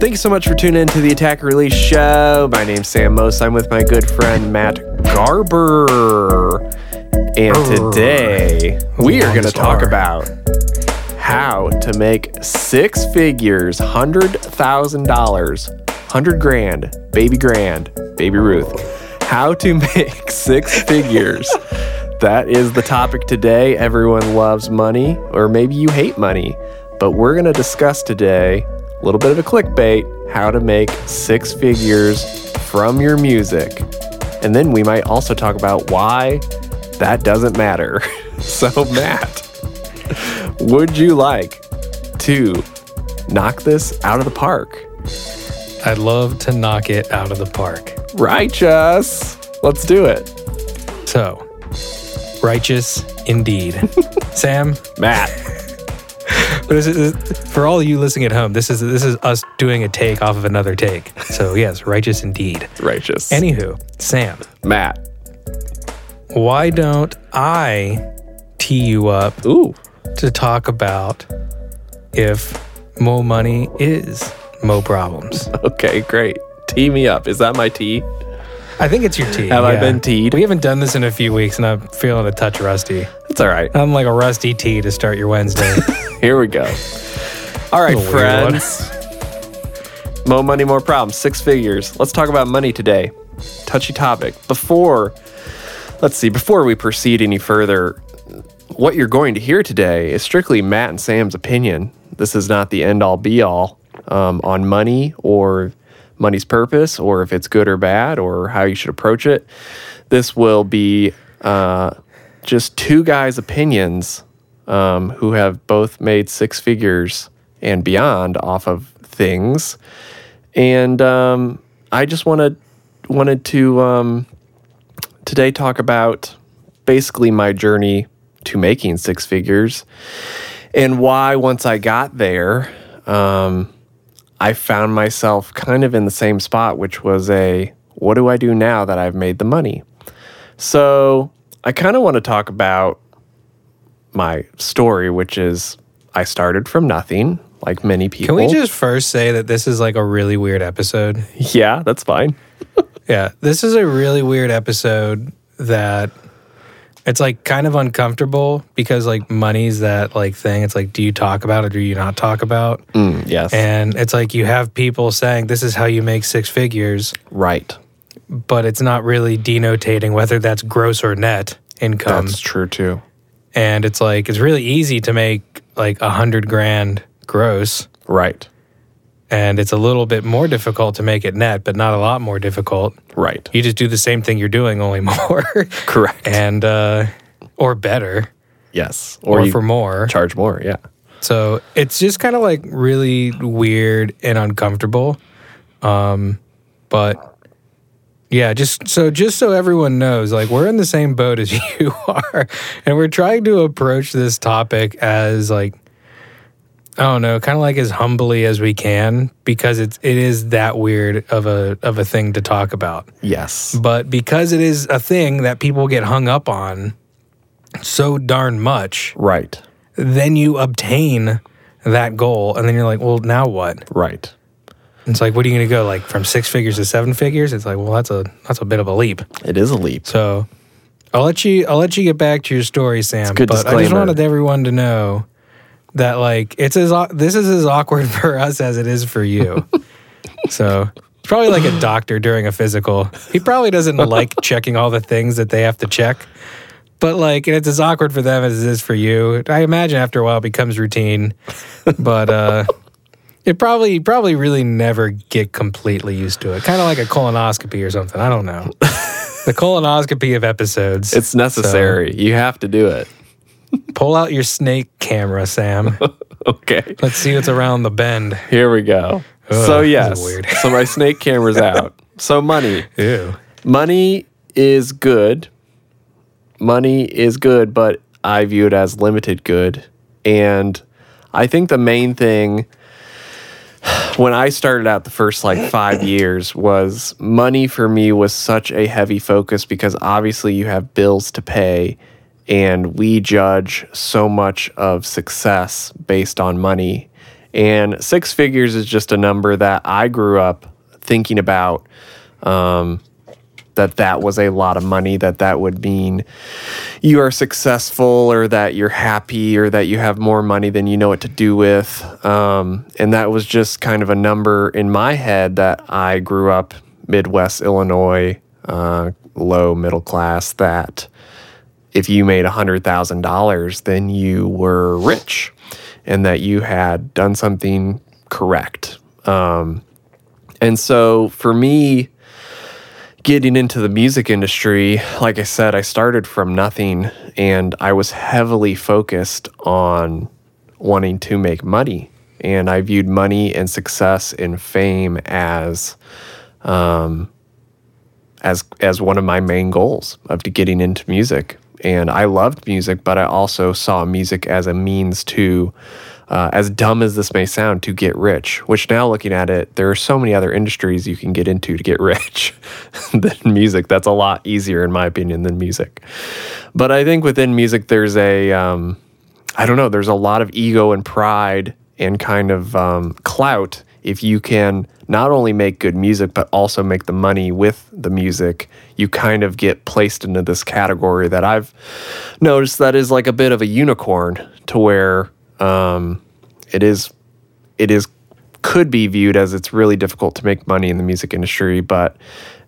Thank you so much for tuning in to the Attack Release Show. My name's Sam Mose. I'm with my good friend Matt Garber. And today we are going to talk about how to make six figures, $100,000, 100 grand, baby grand, baby Ruth. How to make six figures. That is the topic today. Everyone loves money, or maybe you hate money. But we're going to discuss today a little bit of a clickbait how to make six figures from your music. And then we might also talk about why that doesn't matter. so, Matt, would you like to knock this out of the park? I'd love to knock it out of the park. Righteous. Let's do it. So, righteous indeed. Sam, Matt. This is, for all you listening at home, this is this is us doing a take off of another take. So yes, righteous indeed. Righteous. Anywho, Sam, Matt. why don't I tee you up Ooh. to talk about if mo money is mo problems? Okay, great. Tee me up. Is that my tee? I think it's your tea. Have I been teed? We haven't done this in a few weeks, and I'm feeling a touch rusty. It's all right. I'm like a rusty tea to start your Wednesday. Here we go. All right, A weird one. friends. More money, more problems. Six figures. Let's talk about money today. Touchy topic. Before, let's see, before we proceed any further, what you're going to hear today is strictly Matt and Sam's opinion. This is not the end all be all um, on money or money's purpose or if it's good or bad or how you should approach it. This will be uh, just two guys' opinions um, who have both made six figures and beyond off of things. And um, I just wanted wanted to um, today talk about basically my journey to making six figures and why once I got there, um, I found myself kind of in the same spot, which was a what do I do now that I've made the money? So I kind of want to talk about my story, which is I started from nothing, like many people. Can we just first say that this is like a really weird episode? Yeah, that's fine. Yeah, this is a really weird episode that it's like kind of uncomfortable because like money's that like thing. It's like, do you talk about it or do you not talk about? Mm, yes. And it's like you have people saying this is how you make six figures, right. but it's not really denotating whether that's gross or net income. That's true too. And it's like it's really easy to make like a hundred grand gross Right. and it's a little bit more difficult to make it net but not a lot more difficult Right. you just do the same thing you're doing only more Correct. and uh or better yes. or, Or, for more charge more. Yeah. so it's just kind of like really weird and uncomfortable um but yeah, just so just so everyone knows, like we're in the same boat as you are, and we're trying to approach this topic as like I don't know, kind of like as humbly as we can because it's it is that weird of a of a thing to talk about. Yes. But because it is a thing that people get hung up on so darn much, Right. then you obtain that goal and then you're like, "Well, now what?" Right. It's like, "What are you going to go like from six figures to seven figures?" It's like, "Well, that's a that's a bit of a leap." It is a leap. So I'll let you I'll let you get back to your story, Sam. good but I just wanted everyone to know that like it's as this is as awkward for us as it is for you. so it's probably like a doctor during a physical. He probably doesn't like checking all the things that they have to check. But like and it's as awkward for them as it is for you. I imagine after a while it becomes routine. But uh it probably you probably really never get completely used to it. Kind of like a colonoscopy or something. I don't know. the colonoscopy of episodes. It's necessary. you have to do it. Pull out your snake camera, Sam. Okay. Let's see what's around the bend. Here we go. Ugh, so yes. so my snake camera's out. So money. Ew. Money is good. Money is good, but I view it as limited good. And I think the main thing when I started out the first like five years was money for me was such a heavy focus because obviously you have bills to pay and we judge so much of success based on money. And six figures is just a number that I grew up thinking about. Um, that that was a lot of money that that would mean you are successful or that you're happy or that you have more money than you know what to do with. Um, and that was just kind of a number in my head that i grew up midwest illinois uh, low middle class that if you made $100000 then you were rich and that you had done something correct. Um, and so for me getting into the music industry, like I said, I started from nothing and I was heavily focused on wanting to make money. And I viewed money and success and fame as um, as as one of my main goals of getting into music. And I loved music, but I also saw music as a means to uh, as dumb as this may sound, to get rich, which now looking at it, there are so many other industries you can get into to get rich than music. That's a lot easier, in my opinion, than music. But I think within music, there's a, um, I don't know, there's a lot of ego and pride and kind of um, clout if you can not only make good music, but also make the money with the music, you kind of get placed into this category that I've noticed that is like a bit of a unicorn to where um, it is it is could be viewed as it's really difficult to make money in the music industry, but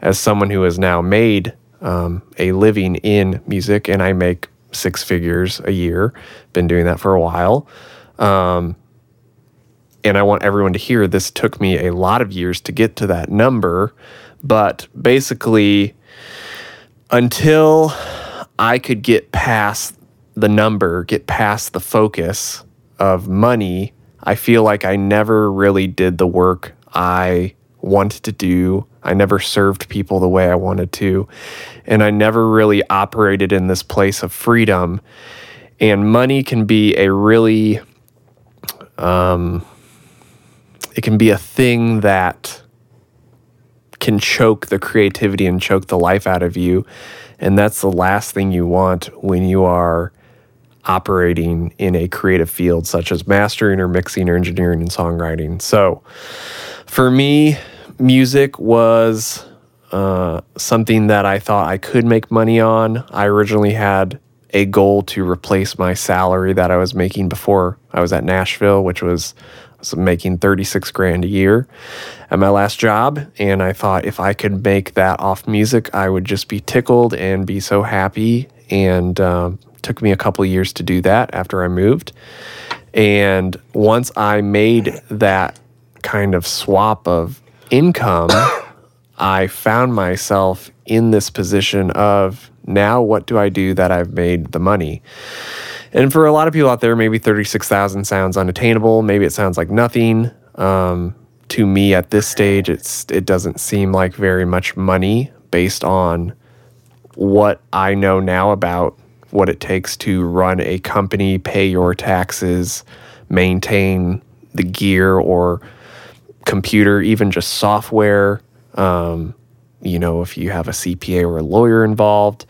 as someone who has now made um, a living in music and I make six figures a year, been doing that for a while. Um, and I want everyone to hear this took me a lot of years to get to that number, but basically, until I could get past the number, get past the focus, of money, I feel like I never really did the work I wanted to do. I never served people the way I wanted to. And I never really operated in this place of freedom. And money can be a really, um, it can be a thing that can choke the creativity and choke the life out of you. And that's the last thing you want when you are operating in a creative field such as mastering or mixing or engineering and songwriting. So for me, music was uh, something that I thought I could make money on. I originally had a goal to replace my salary that I was making before I was at Nashville, which was, making 36 grand a year at my last job. And I thought if I could make that off music, I would just be tickled and be so happy. And um, took me a couple years to do that after I moved. And once I made that kind of swap of income, I found myself in this position of now what do I do that I've made the money? And for a lot of people out there, maybe 36,000 sounds unattainable. Maybe it sounds like nothing. Um, to me at this stage, it's, it doesn't seem like very much money based on what I know now about what it takes to run a company, pay your taxes, maintain the gear or computer, even just software. Um, you know, if you have a CPA or a lawyer involved,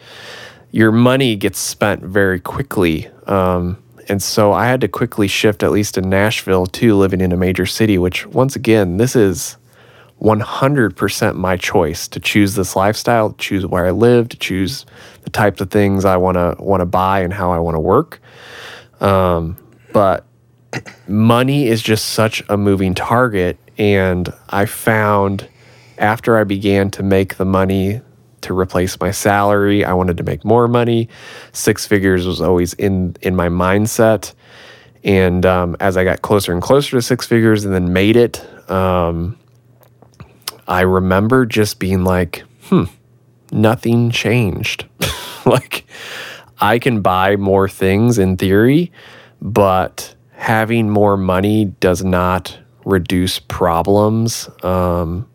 your money gets spent very quickly. Um, and so I had to quickly shift, at least in Nashville, to living in a major city, which, once again, this is 100% my choice to choose this lifestyle, choose where I live, to choose the types of things I want to want to buy and how I want to work. Um, but money is just such a moving target, and I found after I began to make the money to replace my salary, I wanted to make more money. Six figures was always in in my mindset, and um, as I got closer and closer to six figures, and then made it. Um, I remember just being like, hmm, nothing changed. like, I can buy more things in theory, but having more money does not reduce problems. Um,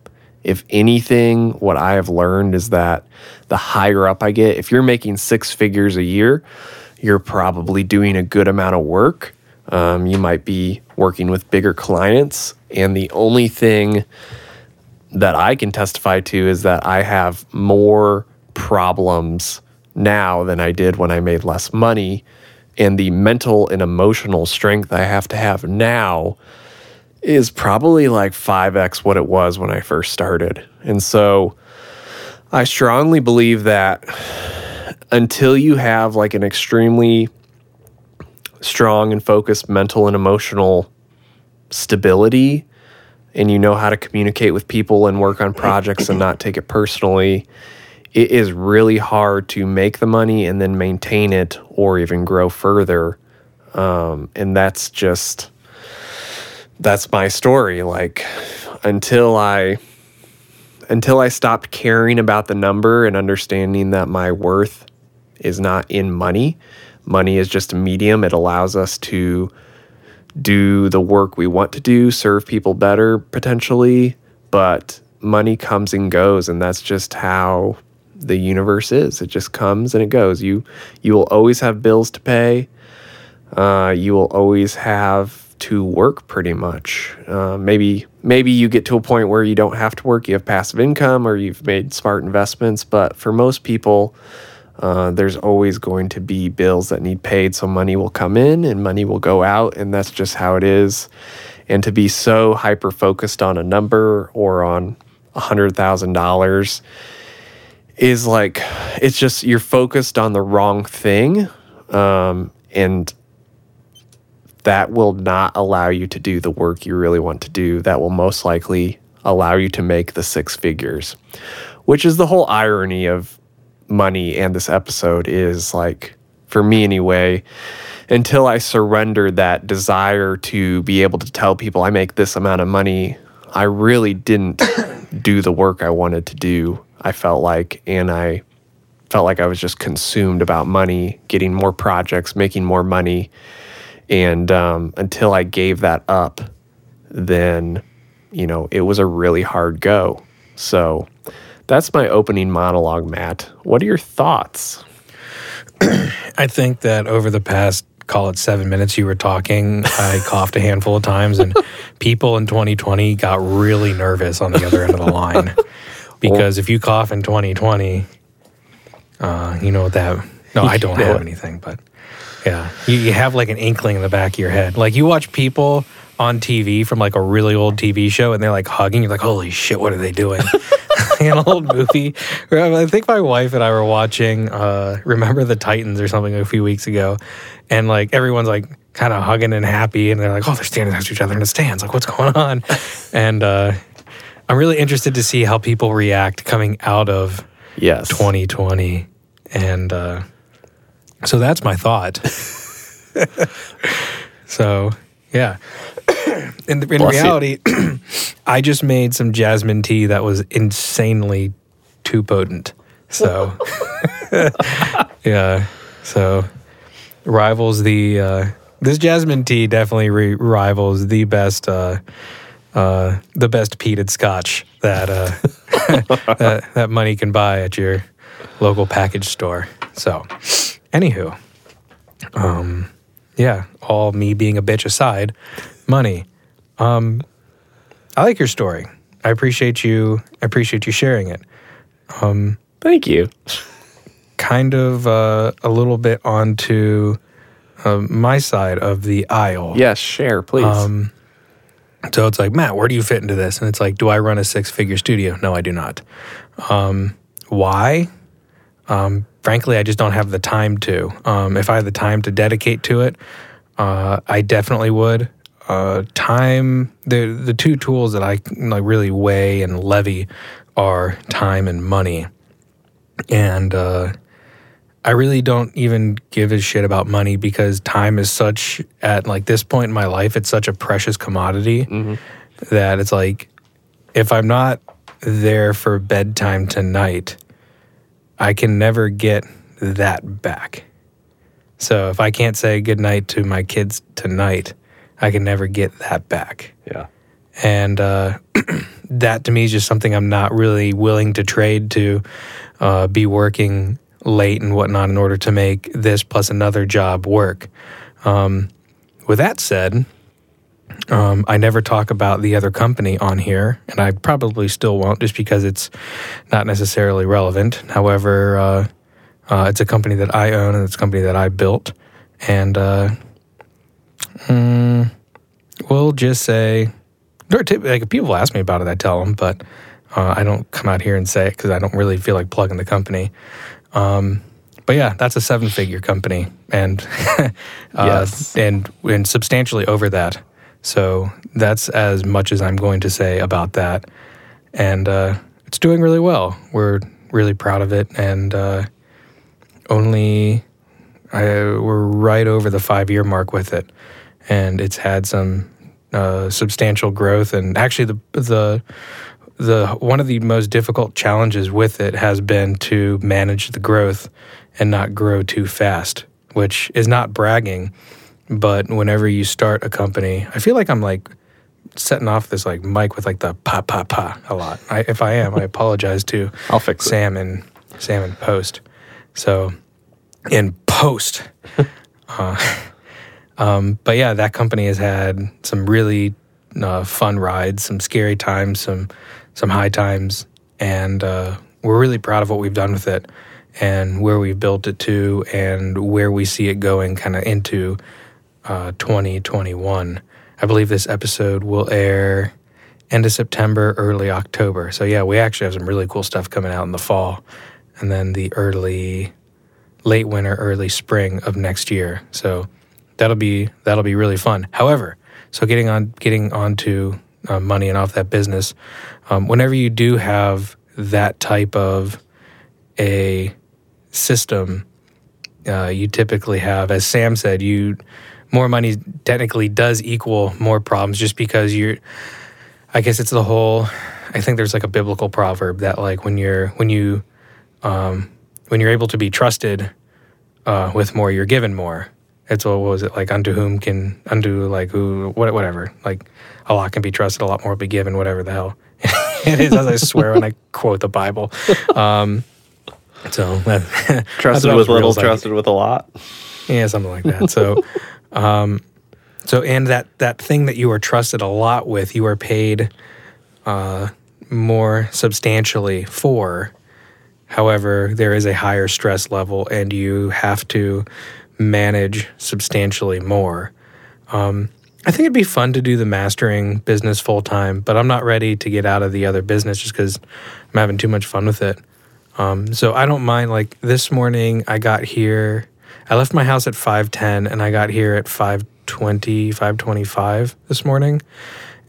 if anything, what I have learned is that the higher up I get, if you're making six figures a year, you're probably doing a good amount of work. Um, you might be working with bigger clients, and the only thing that I can testify to is that I have more problems now than I did when I made less money. And the mental and emotional strength I have to have now is probably like 5x what it was when I first started. And so I strongly believe that until you have like an extremely strong and focused mental and emotional stability and you know how to communicate with people and work on projects and not take it personally, it is really hard to make the money and then maintain it or even grow further. Um, and that's just that's my story. Like until I until I stopped caring about the number and understanding that my worth is not in money. Money is just a medium. It allows us to do the work we want to do, serve people better potentially, but money comes and goes and that's just how the universe is. It just comes and it goes. You you will always have bills to pay. Uh, you will always have to work pretty much. Uh, maybe maybe you get to a point where you don't have to work. You have passive income or you've made smart investments. But for most people, uh, there's always going to be bills that need paid. So money will come in and money will go out, and that's just how it is. And to be so hyper focused on a number or on a hundred thousand dollars is like it's just you're focused on the wrong thing um, and that will not allow you to do the work you really want to do. That will most likely allow you to make the six figures, which is the whole irony of money and this episode is like, for me anyway, until I surrendered that desire to be able to tell people I make this amount of money, I really didn't do the work I wanted to do. I felt like, and I felt like I was just consumed about money, getting more projects, making more money and um, until I gave that up, then, you know, it was a really hard go. So that's my opening monologue, Matt. What are your thoughts? I think that over the past, call it seven minutes, you were talking, I coughed a handful of times, and people in 2020 got really nervous on the other end of the line. Because if you cough in 2020, uh, you know what that. No, I don't have anything, but yeah, you, you have like an inkling in the back of your head. Like you watch people on TV from like a really old TV show and they're like hugging. You're like, holy shit, what are they doing? In an old movie. I think my wife and I were watching uh, Remember the Titans or something a few weeks ago, and like everyone's like kind of hugging and happy, and they're like, oh, they're standing next to each other in the stands. Like, what's going on? And uh, I'm really interested to see how people react coming out of yes 2020, and. Uh, so that's my thought. so, yeah. In, in reality, I just made some jasmine tea that was insanely too potent. So, yeah. So, rivals the, uh, this jasmine tea definitely re- rivals the best, uh, uh, the best peated scotch that, uh, that, that money can buy at your local package store. So, Anywho, um, yeah, all me being a bitch aside, money. Um, I like your story. I appreciate you. I appreciate you sharing it. Um, Thank you. kind of uh, a little bit onto uh, my side of the aisle. Yes, share, please. Um, so it's like, Matt, where do you fit into this? And it's like, do I run a six figure studio? No, I do not. Um, why? Um, frankly, I just don't have the time to. Um, if I had the time to dedicate to it, uh, I definitely would. Uh, time, the the two tools that I like really weigh and levy are time and money, and uh, I really don't even give a shit about money because time is such at like this point in my life, it's such a precious commodity mm-hmm. that it's like if I'm not there for bedtime tonight I can never get that back. So if I can't say goodnight to my kids tonight, I can never get that back. Yeah. And uh, that to me is just something I'm not really willing to trade to uh, be working late and whatnot in order to make this plus another job work. Um, with that said, um, I never talk about the other company on here, and I probably still won't just because it's not necessarily relevant. However, uh, uh, it's a company that I own and it's a company that I built. And uh, mm, we'll just say like if people ask me about it, I tell them, but uh, I don't come out here and say it because I don't really feel like plugging the company. Um, but yeah, that's a seven-figure company, and uh, Yes. and and substantially over that. So that's as much as I'm going to say about that. And uh, it's doing really well. We're really proud of it, and uh, only I, we're right over the five-year mark with it, and it's had some uh, substantial growth. And actually, the the the one of the most difficult challenges with it has been to manage the growth and not grow too fast, which is not bragging, but whenever you start a company, I feel like I'm like setting off this like mic with like the pa pa pa a lot. I, if I am, I apologize to I'll fix it. Sam and Sam and post. So in post, uh, um, but yeah, that company has had some really uh, fun rides, some scary times, some some high times, and uh, we're really proud of what we've done with it and where we've built it to and where we see it going kind of into uh, 2021. I believe this episode will air end of September, early October. So yeah, we actually have some really cool stuff coming out in the fall, and then the early, late winter, early spring of next year. So that'll be that'll be really fun. However, so getting on getting onto uh, money and off that business, um, whenever you do have that type of a system, uh, you typically have, as Sam said, you more money technically does equal more problems just because you're. I guess it's the whole. I think there's like a biblical proverb that like when you're when you um, when you're able to be trusted uh, with more, you're given more. It's what was it like? Unto whom can unto like who what whatever like a lot can be trusted, a lot more be given. Whatever the hell it is, as I swear when I quote the Bible. Um, so that, Trusted with little, I- trusted with a lot. yeah, something like that. So, um, so and that that thing that you are trusted a lot with, you are paid uh, more substantially for. However, there is a higher stress level, and you have to manage substantially more. Um, I think it'd be fun to do the mastering business full time, but I'm not ready to get out of the other business just because I'm having too much fun with it. Um, so I don't mind. Like this morning, I got here. I left my house at five ten, and I got here at 5.20, 5.25 this morning.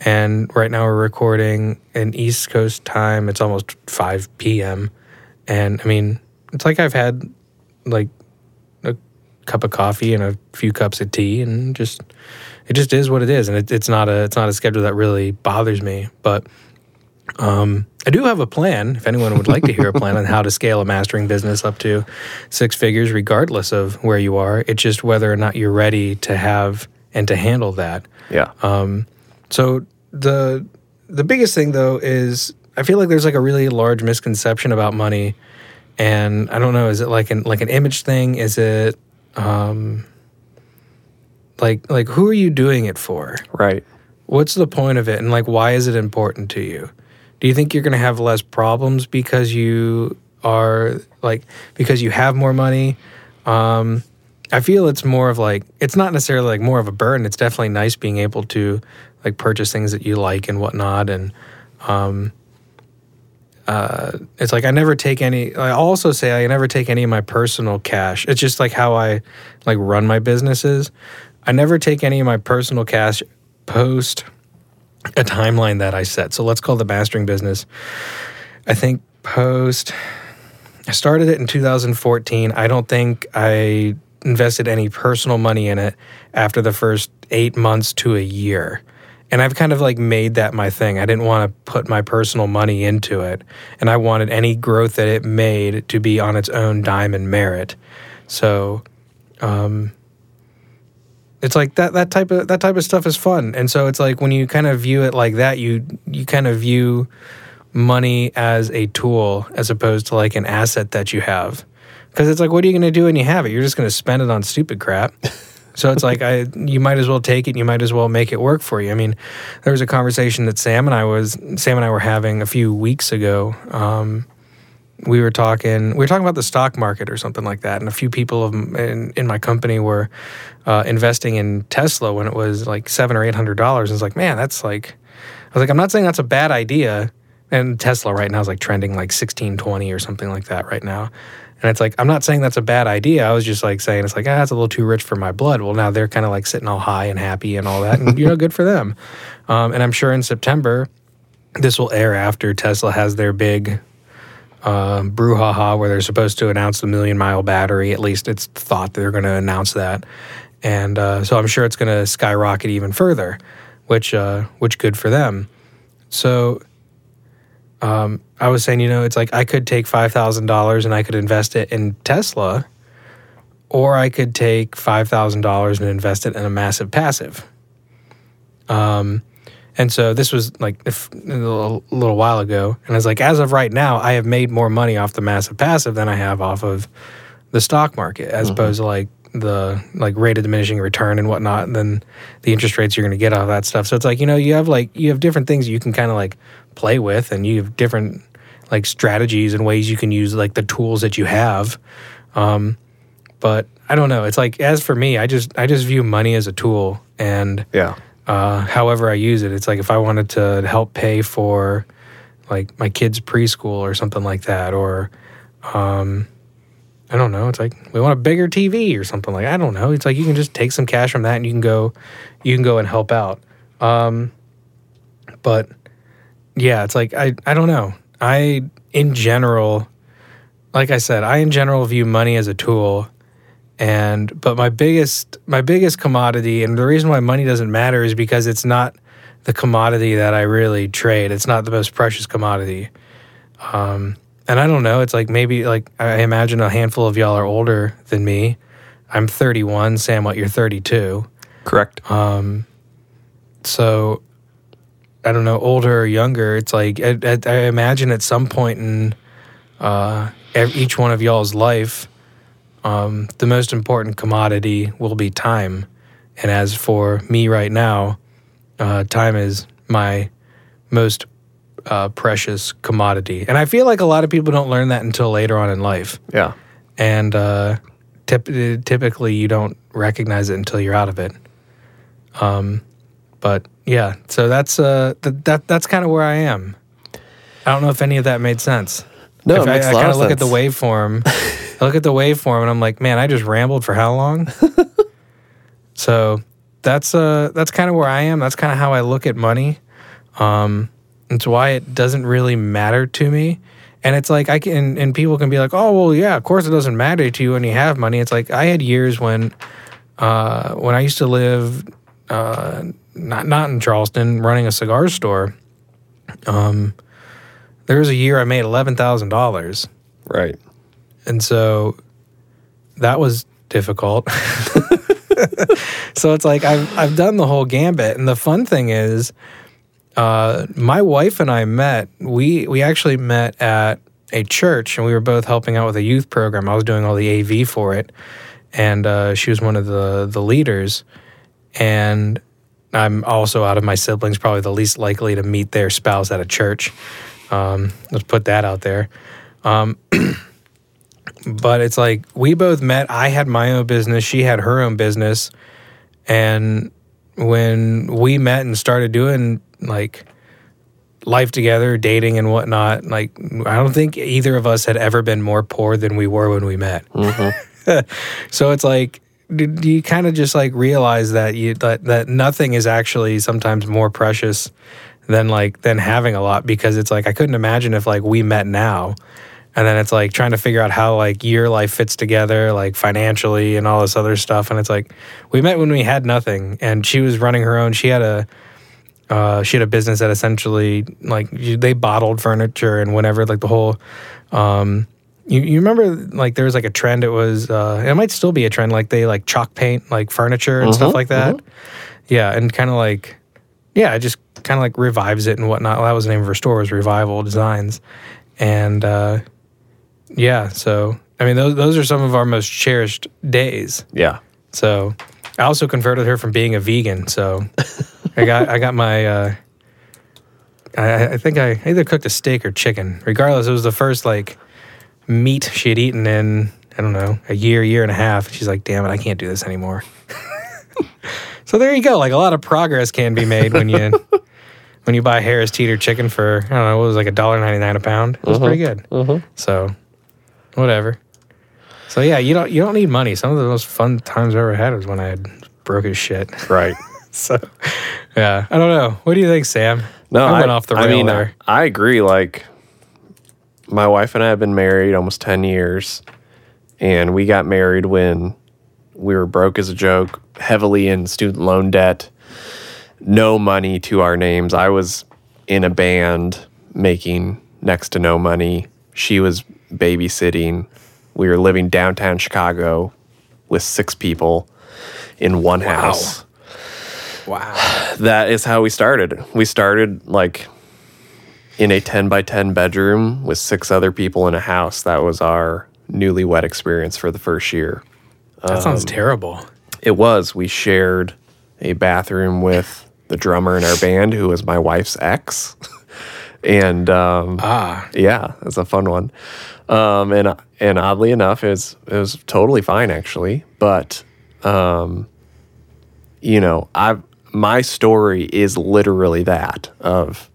And right now we're recording in East Coast time. It's almost five p.m. And I mean, it's like I've had like cup of coffee and a few cups of tea, and just it just is what it is. And it, it's not a it's not a schedule that really bothers me, but. Um, I do have a plan. If anyone would like to hear a plan on how to scale a mastering business up to six figures, regardless of where you are, it's just whether or not you're ready to have and to handle that. Yeah. Um, so the the biggest thing though is I feel like there's like a really large misconception about money, and I don't know. Is it like an like an image thing? Is it um, like like who are you doing it for? right. What's the point of it, and like why is it important to you? Do you think you're going to have less problems because you are like because you have more money? Um, I feel it's more of like it's not necessarily like more of a burden. It's definitely nice being able to like purchase things that you like and whatnot, and um, uh, it's like I never take any. I also say I never take any of my personal cash. It's just like how I like run my businesses. I never take any of my personal cash post a timeline that I set. So let's call the mastering business. I think post. I started it in 2014. I don't think I invested any personal money in it after the first eight months to a year. And I've kind of like made that my thing. I didn't want to put my personal money into it. And I wanted any growth that it made to be on its own dime and merit. So, um, it's like that that type of that type of stuff is fun. And so it's like when you kind of view it like that, you you kind of view money as a tool as opposed to like an asset that you have. Because it's like, what are you going to do when you have it? You're just going to spend it on stupid crap. So it's like I, you might as well take it. You might as well make it work for you. I mean, there was a conversation that Sam and I was Sam and I were having a few weeks ago. Um, we were talking we were talking about the stock market or something like that, and a few people of, in in my company were uh, investing in Tesla when it was like seven or eight hundred dollars. It's like, man, that's like i was like, I'm not saying that's a bad idea. And Tesla right now is like trending like 1620 or something like that right now. And it's like, I'm not saying that's a bad idea. I was just like saying, it's like, ah, that's a little too rich for my blood. Well, now they're kind of like sitting all high and happy and all that. And, you know, good for them. Um, and I'm sure in September, this will air after Tesla has their big uh, brouhaha where they're supposed to announce the million mile battery. At least it's thought they're going to announce that. And uh, so I'm sure it's going to skyrocket even further, which, uh, which good for them. So um, I was saying, you know, it's like I could take five thousand dollars and I could invest it in Tesla, or I could take five thousand dollars and invest it in a massive passive. Um, and so this was like a little, a little while ago, and I was like, as of right now, I have made more money off the massive passive than I have off of the stock market, as mm-hmm. opposed to like the like rate of diminishing return and whatnot, and then the interest rates you're going to get off that stuff. So it's like you know you have like you have different things you can kind of like play with, and you have different like strategies and ways you can use like the tools that you have. Um, but I don't know. It's like as for me, I just I just view money as a tool, and yeah. Uh, however I use it, it's like if I wanted to help pay for like my kids' preschool or something like that, or um, I don't know. It's like we want a bigger TV or something like I don't know. It's like you can just take some cash from that and you can go, you can go and help out. Um, but yeah, it's like I I don't know. I in general, like I said, I in general view money as a tool, and but my biggest my biggest commodity and the reason why money doesn't matter is because it's not the commodity that I really trade. It's not the most precious commodity. Um, and I don't know. It's like maybe like I imagine a handful of y'all are older than me. I'm 31. Sam, what you're 32. Correct. Um, so I don't know, older or younger. It's like I, I, I imagine at some point in uh, each one of y'all's life, um, the most important commodity will be time. And as for me right now, uh, time is my most uh, precious commodity. And I feel like a lot of people don't learn that until later on in life. Yeah. And uh, typ- typically you don't recognize it until you're out of it. Um, but yeah, so that's uh, th- that that's kind of where I am. I don't know if any of that made sense. No, if it makes I, I kind of of look sense. at the waveform. I look at the waveform and I'm like, man, I just rambled for how long? so that's uh that's kind of where I am. That's kind of how I look at money. Um, it's why it doesn't really matter to me. And it's like I can, and people can be like, "Oh, well, yeah, of course it doesn't matter to you when you have money." It's like I had years when, uh, when I used to live, uh, not not in Charleston, running a cigar store. Um, there was a year I made eleven thousand dollars, Right. and so that was difficult. so it's like I've I've done the whole gambit, and the fun thing is, uh, my wife and I met. We we actually met at a church, and we were both helping out with a youth program. I was doing all the AV for it, and uh, she was one of the the leaders. And I'm also out of my siblings probably the least likely to meet their spouse at a church. Um, let's put that out there. Um, but it's like we both met. I had my own business. She had her own business, and when we met and started doing like life together, dating and whatnot, like I don't think either of us had ever been more poor than we were when we met. Mm-hmm. so it's like you kind of just like realize that you that, that nothing is actually sometimes more precious than like than having a lot because it's like I couldn't imagine if like we met now and then it's like trying to figure out how like your life fits together like financially and all this other stuff. And it's like we met when we had nothing and she was running her own. She had a uh, she had a business that essentially like they bottled furniture and whatever like the whole um, you, you remember like there was like a trend. It was uh, it might still be a trend like they like chalk paint like furniture and stuff like that. yeah and kind of like yeah it just kind of like revives it and whatnot. That was the name of her store was revival designs. And uh, yeah so i mean those, those are some of our most cherished days Yeah. so I also converted her from being a vegan. So I got I got my uh, I, I think I either cooked a steak or chicken. Regardless, it was the first like meat she had eaten in I don't know a year, year and a half. She's like, "Damn it, I can't do this anymore." so there you go. Like a lot of progress can be made when you when you buy Harris Teeter chicken for I don't know what was it, like a dollar ninety nine a pound. It was pretty good. So whatever. So yeah, you don't you don't need money. Some of the most fun times I ever had was when I had broke as shit. Right. So yeah, I don't know. What do you think, Sam? No, I I went off the rail I mean, there. I agree. Like, my wife and I have been married almost 10 years, and we got married when we were broke as a joke, heavily in student loan debt, no money to our names. I was in a band making next to no money. She was babysitting. We were living downtown Chicago with six people in one house Wow. that is how we started. We started like in a 10 by 10 bedroom with six other people in a house. That was our newlywed experience for the first year. That sounds um, terrible. It was. We shared a bathroom with the drummer in our band, who was my wife's ex. and um, Ah, yeah, it's a fun one. Um, and and oddly enough, it was, it was totally fine actually. But um, you know, I my story is literally that of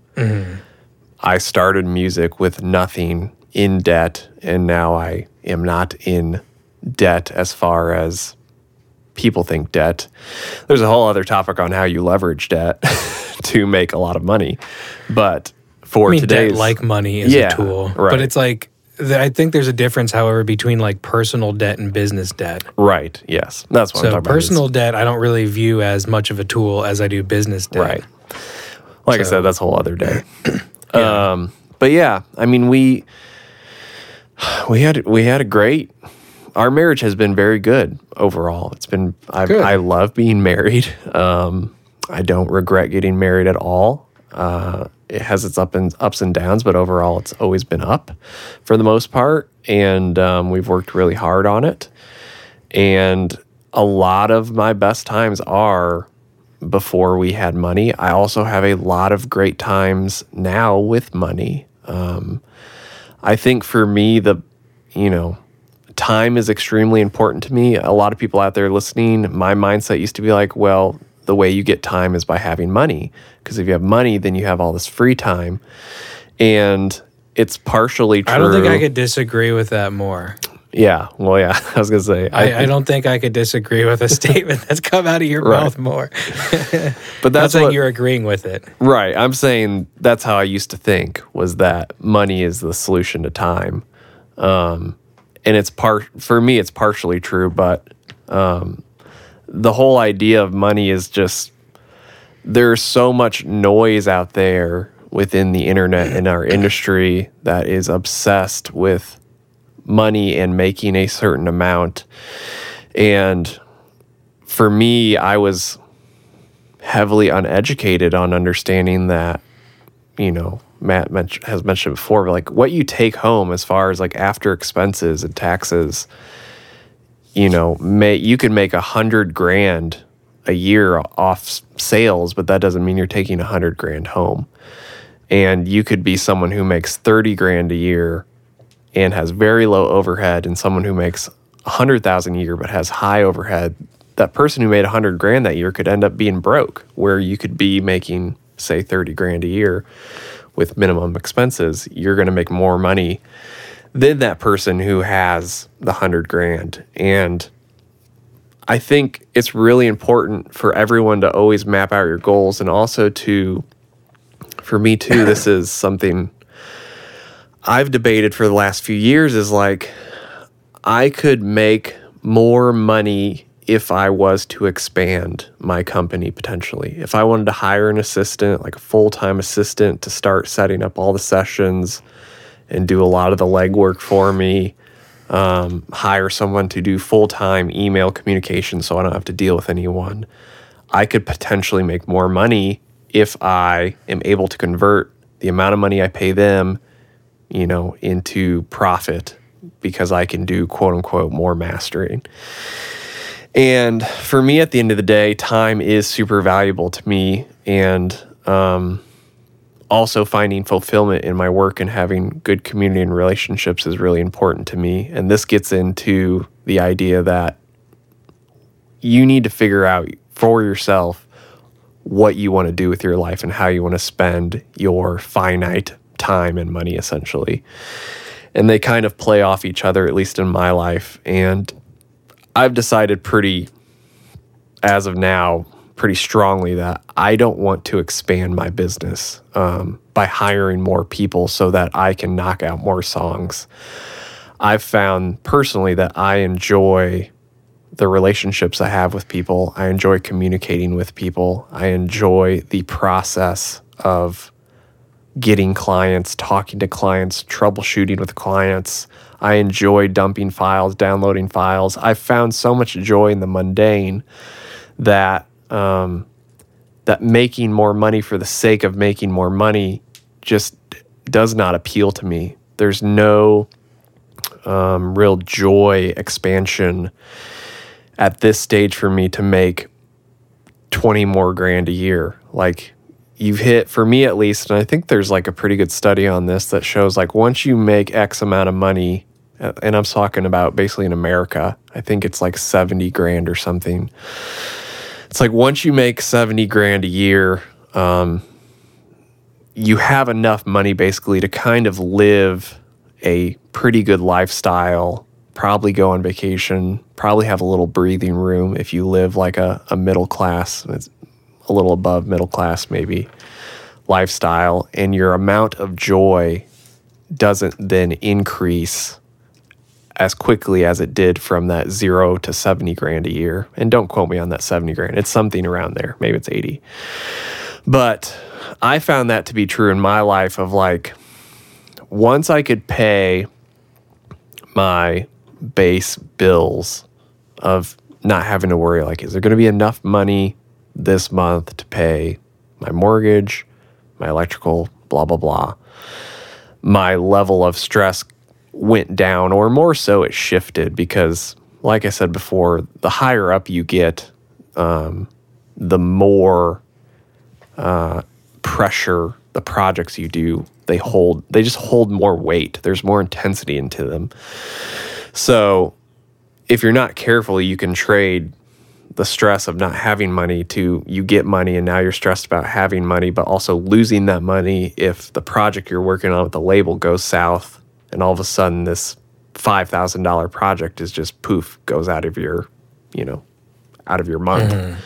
I started music with nothing in debt, and now I am not in debt as far as people think debt. There's a whole other topic on how you leverage debt to make a lot of money, but for I mean, today's debt like money is Yeah, a tool, right. but it's like I think there's a difference, however, between like personal debt and business debt. right, yes, that's what I'm So personal debt, I don't really view as much of a tool as I do business debt. Right. Like I said, that's a whole other day. Um, but yeah, I mean, we we had we had a great. Our marriage has been very good overall. It's been I. I love being married. Um, I don't regret getting married at all. Uh, it has its up and ups and downs, but overall, it's always been up for the most part, and um, we've worked really hard on it. And a lot of my best times are before we had money. I also have a lot of great times now with money. Um, I think for me, the, you know, time is extremely important to me. A lot of people out there listening, my mindset used to be like, well, the way you get time is by having money. Because if you have money, then you have all this free time. And it's partially true. I don't think I could disagree with that more. Yeah. Well, yeah. I was going to say, I, I don't think I could disagree with a statement that's come out of your Right. mouth more. but that's what, you're agreeing with it. Right. I'm saying that's how I used to think was that money is the solution to time. Um, and it's part for me, it's partially true, but um, the whole idea of money is just there's so much noise out there within the internet and our industry that is obsessed with money and making a certain amount. And for me, I was heavily uneducated on understanding that, you know, Matt has mentioned before, like what you take home as far as like after expenses and taxes, you know, may you can make a hundred grand a year off sales, but that doesn't mean you're taking a hundred grand home. And you could be someone who makes 30 grand a year and has very low overhead and someone who makes 100,000 a year but has high overhead. That person who made 100 grand that year could end up being broke where you could be making say 30 grand a year with minimum expenses. You're going to make more money than that person who has the 100 grand. And I think it's really important for everyone to always map out your goals and also to for me too this is something I've debated for the last few years is like I could make more money if I was to expand my company potentially. If I wanted to hire an assistant, like a full-time assistant to start setting up all the sessions and do a lot of the legwork for me, um, hire someone to do full-time email communication so I don't have to deal with anyone. I could potentially make more money if I am able to convert the amount of money I pay them, you know, into profit because I can do quote unquote more mastering. And for me, at the end of the day, time is super valuable to me. And um, also finding fulfillment in my work and having good community and relationships is really important to me. And this gets into the idea that you need to figure out for yourself what you want to do with your life and how you want to spend your finite time and money, essentially. And they kind of play off each other, at least in my life. And I've decided pretty, as of now, pretty strongly that I don't want to expand my business um, by hiring more people so that I can knock out more songs. I've found personally that I enjoy the relationships I have with people. I enjoy communicating with people. I enjoy the process of getting clients, talking to clients, troubleshooting with clients. I enjoy dumping files, downloading files. I've found so much joy in the mundane that um, that making more money for the sake of making more money just does not appeal to me. There's no um, real joy expansion at this stage for me to make 20 more grand a year. Like you've hit for me at least, and I think there's like a pretty good study on this that shows like once you make X amount of money, and I'm talking about basically in America, I think it's like 70 grand or something. It's like once you make 70 grand a year, um, you have enough money basically to kind of live a pretty good lifestyle, probably go on vacation, probably have a little breathing room if you live like a, a middle class, a little above middle class maybe lifestyle, and your amount of joy doesn't then increase as quickly as it did from that zero to 70 grand a year. And don't quote me on that 70 grand. It's something around there. Maybe it's 80. But I found that to be true in my life of like, once I could pay my base bills of not having to worry, like, is there going to be enough money this month to pay my mortgage, my electrical, blah, blah, blah. My level of stress went down, or more so, it shifted because, like I said before, the higher up you get, um, the more uh, pressure the projects you do they hold they just hold more weight. There's more intensity into them. So if you're not careful you can trade the stress of not having money to you get money and now you're stressed about having money but also losing that money if the project you're working on with the label goes south and all of a sudden this $5000 project is just poof goes out of your you know out of your month mm-hmm.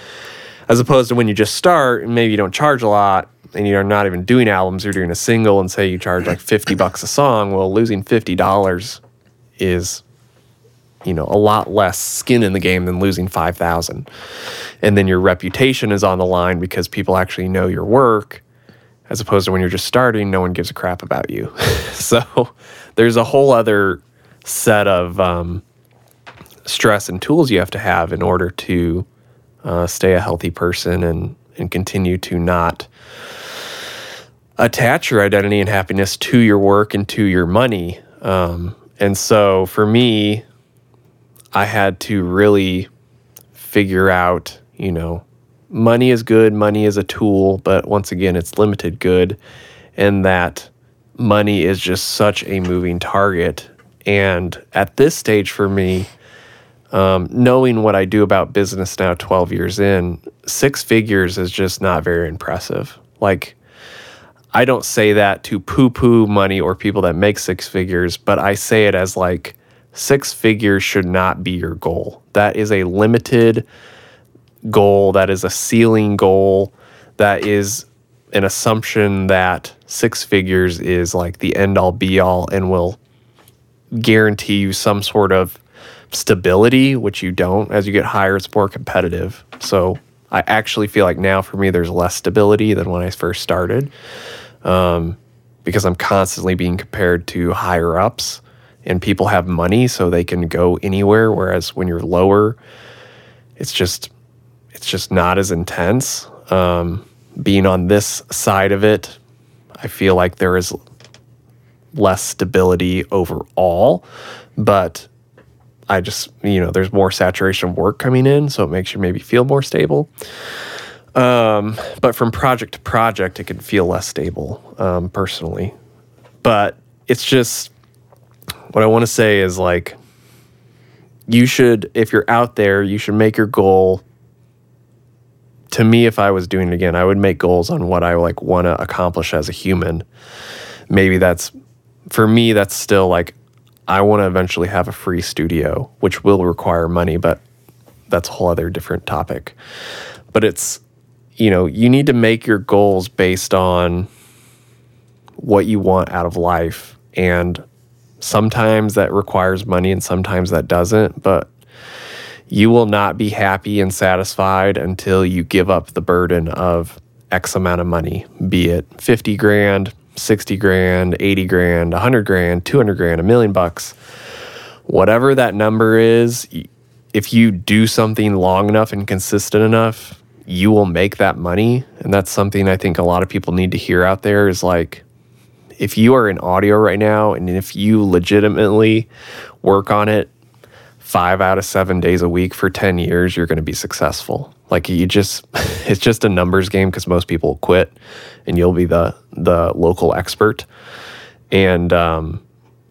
as opposed to when you just start and maybe you don't charge a lot and you're not even doing albums you're doing a single and say you charge like 50 bucks a song well losing $50 is you know a lot less skin in the game than losing 5000 and then your reputation is on the line because people actually know your work as opposed to when you're just starting no one gives a crap about you. So there's a whole other set of um, stress and tools you have to have in order to uh, stay a healthy person and and continue to not attach your identity and happiness to your work and to your money. Um, and so for me I had to really figure out, you know, money is good, money is a tool, but once again, it's limited good, and that money is just such a moving target. And at this stage for me, um, knowing what I do about business now, 12 years in, six figures is just not very impressive. Like, I don't say that to poo poo money or people that make six figures, but I say it as like, six figures should not be your goal. That is a limited goal, that is a ceiling goal, that is an assumption that six figures is like the end all be all and will guarantee you some sort of stability, which you don't. As you get higher, it's more competitive. So I actually feel like now for me, there's less stability than when I first started um, because I'm constantly being compared to higher ups and people have money so they can go anywhere whereas when you're lower it's just it's just not as intense um, being on this side of it i feel like there is less stability overall but i just you know there's more saturation work coming in so it makes you maybe feel more stable. Um, but from project to project it can feel less stable um, personally. But it's just what I want to say is like, you should, if you're out there, you should make your goal to me, if I was doing it again, I would make goals on what I like want to accomplish as a human. Maybe that's for me. That's still like I want to eventually have a free studio, which will require money, but that's a whole other different topic. But it's you know you need to make your goals based on what you want out of life and sometimes that requires money and sometimes that doesn't but you will not be happy and satisfied until you give up the burden of X amount of money, be it 50 grand, 60 grand, 80 grand, 100 grand, 200 grand, a million bucks. Whatever that number is, if you do something long enough and consistent enough, you will make that money. And that's something I think a lot of people need to hear out there is like, if you are in audio right now and if you legitimately work on it five out of seven days a week for 10 years, you're going to be successful. Like you just, it's just a numbers game because most people quit and you'll be the, the local expert. And, um,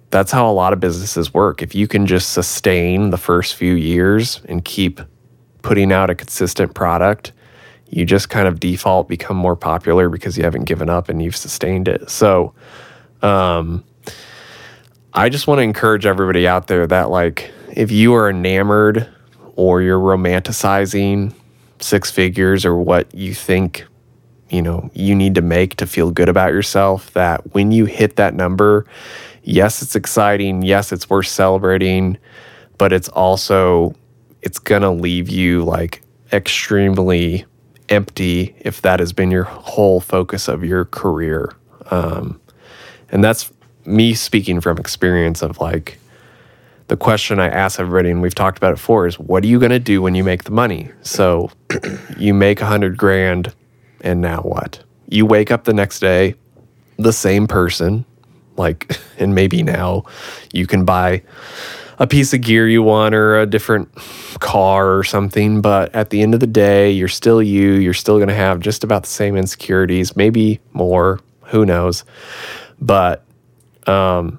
that's how a lot of businesses work. If you can just sustain the first few years and keep putting out a consistent product, you just kind of default become more popular because you haven't given up and you've sustained it. So, um, I just want to encourage everybody out there that like if you are enamored or you're romanticizing six figures or what you think you know you need to make to feel good about yourself that when you hit that number yes it's exciting yes it's worth celebrating but it's also it's going to leave you like extremely empty if that has been your whole focus of your career. Um, and that's me speaking from experience of like the question I ask everybody, and we've talked about it before, is what are you going to do when you make the money? So you make a hundred grand, and now what? You wake up the next day, the same person, like, and maybe now you can buy a piece of gear you want or a different car or something. But at the end of the day, you're still you. You're still going to have just about the same insecurities, maybe more. Who knows? But um,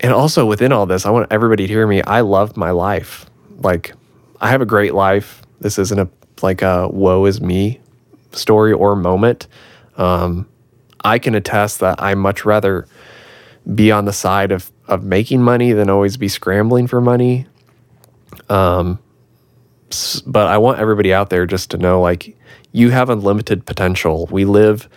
and also within all this, I want everybody to hear me. I love my life. Like I have a great life. This isn't a like a woe is me story or moment. Um, I can attest that I much rather be on the side of of making money than always be scrambling for money. Um, but I want everybody out there just to know like you have unlimited potential. We live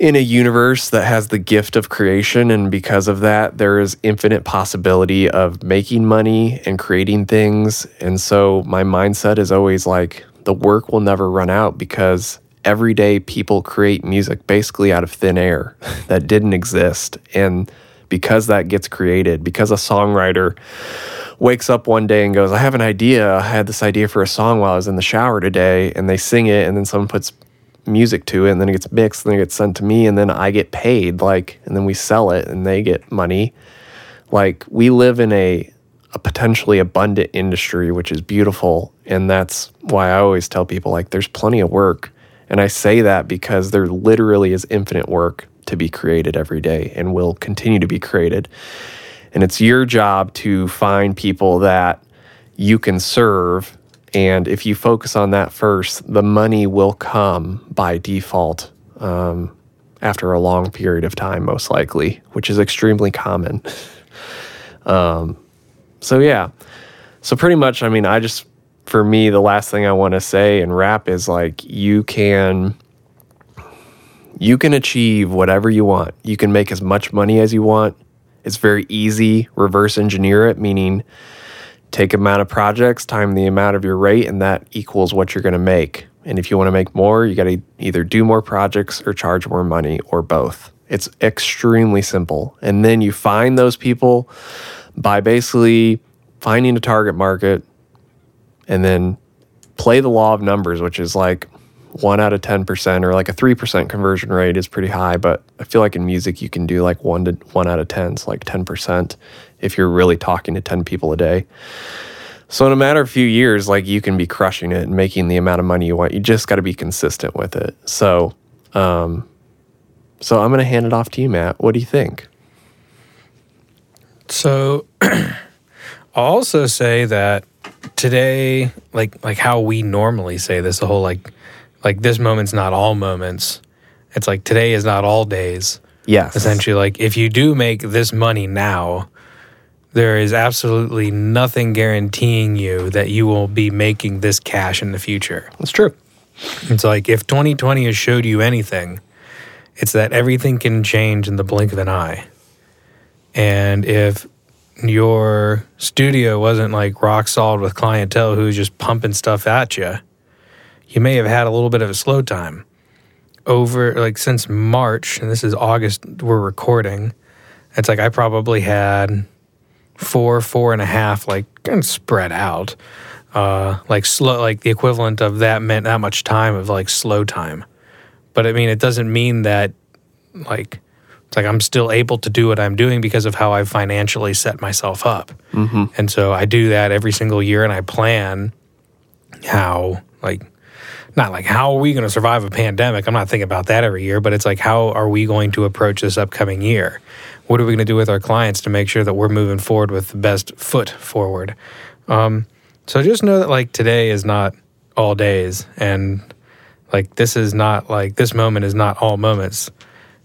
in a universe that has the gift of creation and because of that there is infinite possibility of making money and creating things. And so my mindset is always like the work will never run out because every day people create music basically out of thin air that didn't exist. And because that gets created because a songwriter wakes up one day and goes i have an idea. I had this idea for a song while i was in the shower today and they sing it and then someone puts music to it and then it gets mixed and then it gets sent to me and then I get paid like and then we sell it and they get money. Like we live in a a potentially abundant industry which is beautiful and that's why I always tell people like there's plenty of work and I say that because there literally is infinite work to be created every day and will continue to be created. And it's your job to find people that you can serve and if you focus on that first, the money will come by default um, after a long period of time, most likely, which is extremely common. um, so, yeah. So, pretty much, I mean, I just, for me, the last thing I want to say and wrap is like, you can. You can achieve whatever you want. You can make as much money as you want. It's very easy. Reverse engineer it, meaning take amount of projects, time the amount of your rate, and that equals what you're going to make. And if you want to make more, you got to either do more projects or charge more money or both. It's extremely simple. And then you find those people by basically finding a target market and then play the law of numbers, which is like one out of 10% or like a 3% conversion rate is pretty high. But I feel like in music, you can do like one to one out of 10, so like 10% if you're really talking to 10 people a day. So in a matter of a few years, like you can be crushing it and making the amount of money you want. You just got to be consistent with it. So, um, so I'm going to hand it off to you, Matt. What do you think? So, I'll also say that today, like like how we normally say this, the whole like like this moment's not all moments. It's like today is not all days. Yeah. Essentially, like if you do make this money now, there is absolutely nothing guaranteeing you that you will be making this cash in the future. That's true. It's like if 2020 has showed you anything, it's that everything can change in the blink of an eye. And if your studio wasn't like rock solid with clientele who's just pumping stuff at you, you may have had a little bit of a slow time. Over like since March, and this is August, we're recording. It's like I probably had four, four and a half, like kind of spread out, uh, like slow, like the equivalent of that meant that much time of like slow time. But I mean, it doesn't mean that like it's like I'm still able to do what I'm doing because of how I've financially set myself up. Mm-hmm. And so I do that every single year and I plan how, like, not like how are we going to survive a pandemic? I'm not thinking about that every year, but it's like how are we going to approach this upcoming year? What are we going to do with our clients to make sure that we're moving forward with the best foot forward? Um, so just know that like today is not all days and like this is not like this moment is not all moments.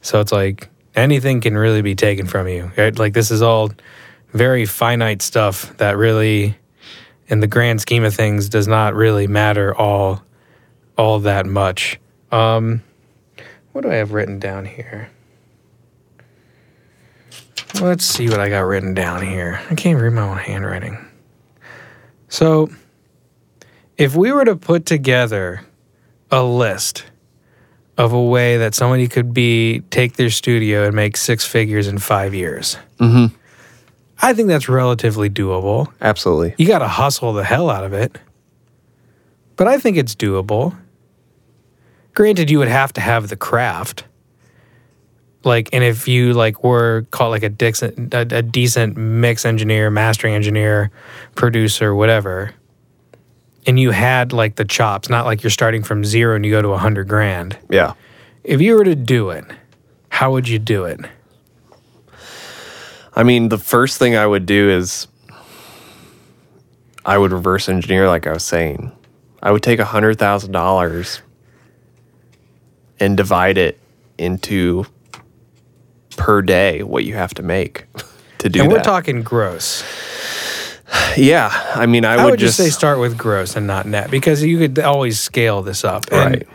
So it's like anything can really be taken from you. Right? Like this is all very finite stuff that really in the grand scheme of things does not really matter all all that much. Um what do I have written down here? Let's see what I got written down here. I can't read my own handwriting. So, if we were to put together a list of a way that somebody could be take their studio and make six figures in five years, Mm-hmm. I think that's relatively doable. Absolutely. You got to hustle the hell out of it, but I think it's doable. Granted, you would have to have the craft. Like, and if you like were called like a decent, a, a decent mix engineer, mastering engineer, producer, whatever, and you had like the chops, not like you're starting from zero and you go to a hundred grand. Yeah. If you were to do it, how would you do it? I mean, the first thing I would do is I would reverse engineer, like I was saying. I would take a hundred thousand dollars and divide it into per day what you have to make to do and that. we're talking gross. yeah, I mean, I, I would, would just just say start with gross and not net because you could always scale this up. And, Right.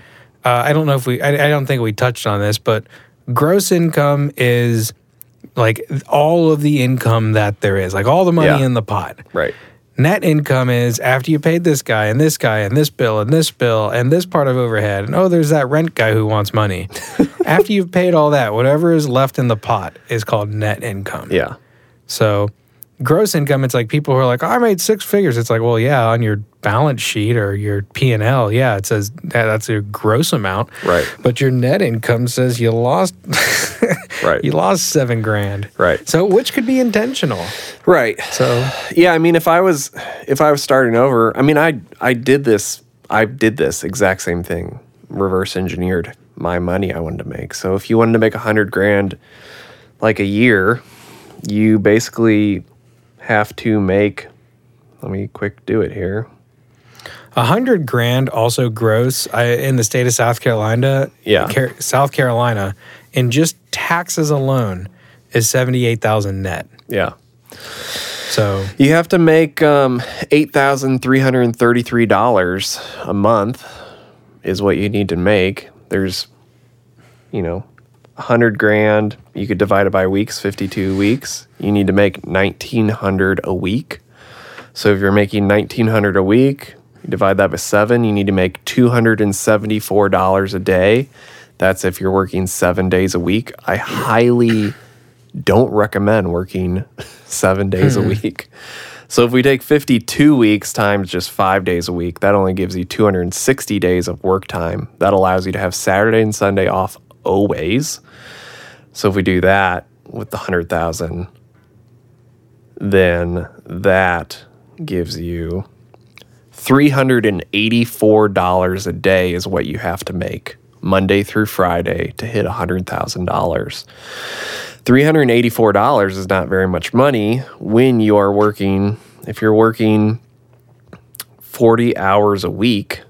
Uh, I don't know if we. I, I don't think we touched on this, but gross income is like all of the income that there is, like all the money Yeah. in the pot. right. Net income is after you paid this guy and this guy and this bill and this bill and this part of overhead and oh, there's that rent guy who wants money. after you've paid all that, whatever is left in the pot is called net income. Yeah, So gross income, it's like people who are like, oh, I made six figures. It's like, well, yeah, on your balance sheet or your P and L, yeah, it says that that's your gross amount. Right. But your net income says you lost, right, you lost seven grand. right, So which could be intentional. right. So Yeah, I mean, if I was if I was starting over, I mean, I I did this. I did this exact same thing. Reverse engineered my money I wanted to make. So if you wanted to make a hundred grand, like a year, you basically have to make. Let me quick do it here. a hundred grand also gross I, in the state of South Carolina. Yeah. Car- South Carolina, in just taxes alone, is seventy eight thousand net. Yeah, So you have to make um, eight thousand three hundred and thirty three dollars a month is what you need to make. There's, you know, a hundred grand. You could divide it by weeks, fifty two weeks. You need to make nineteen hundred a week. So if you're making nineteen hundred a week, you divide that by seven. You need to make two hundred and seventy four dollars a day. That's if you're working seven days a week. I highly don't recommend working seven days a hmm. week. So if we take 52 weeks times just five days a week, that only gives you 260 days of work time. That allows you to have Saturday and Sunday off always. So if we do that with the 100,000, then that gives you $384 a day is what you have to make Monday through Friday to hit $100,000. $384 is not very much money when you are working, if you're working 40 hours a week,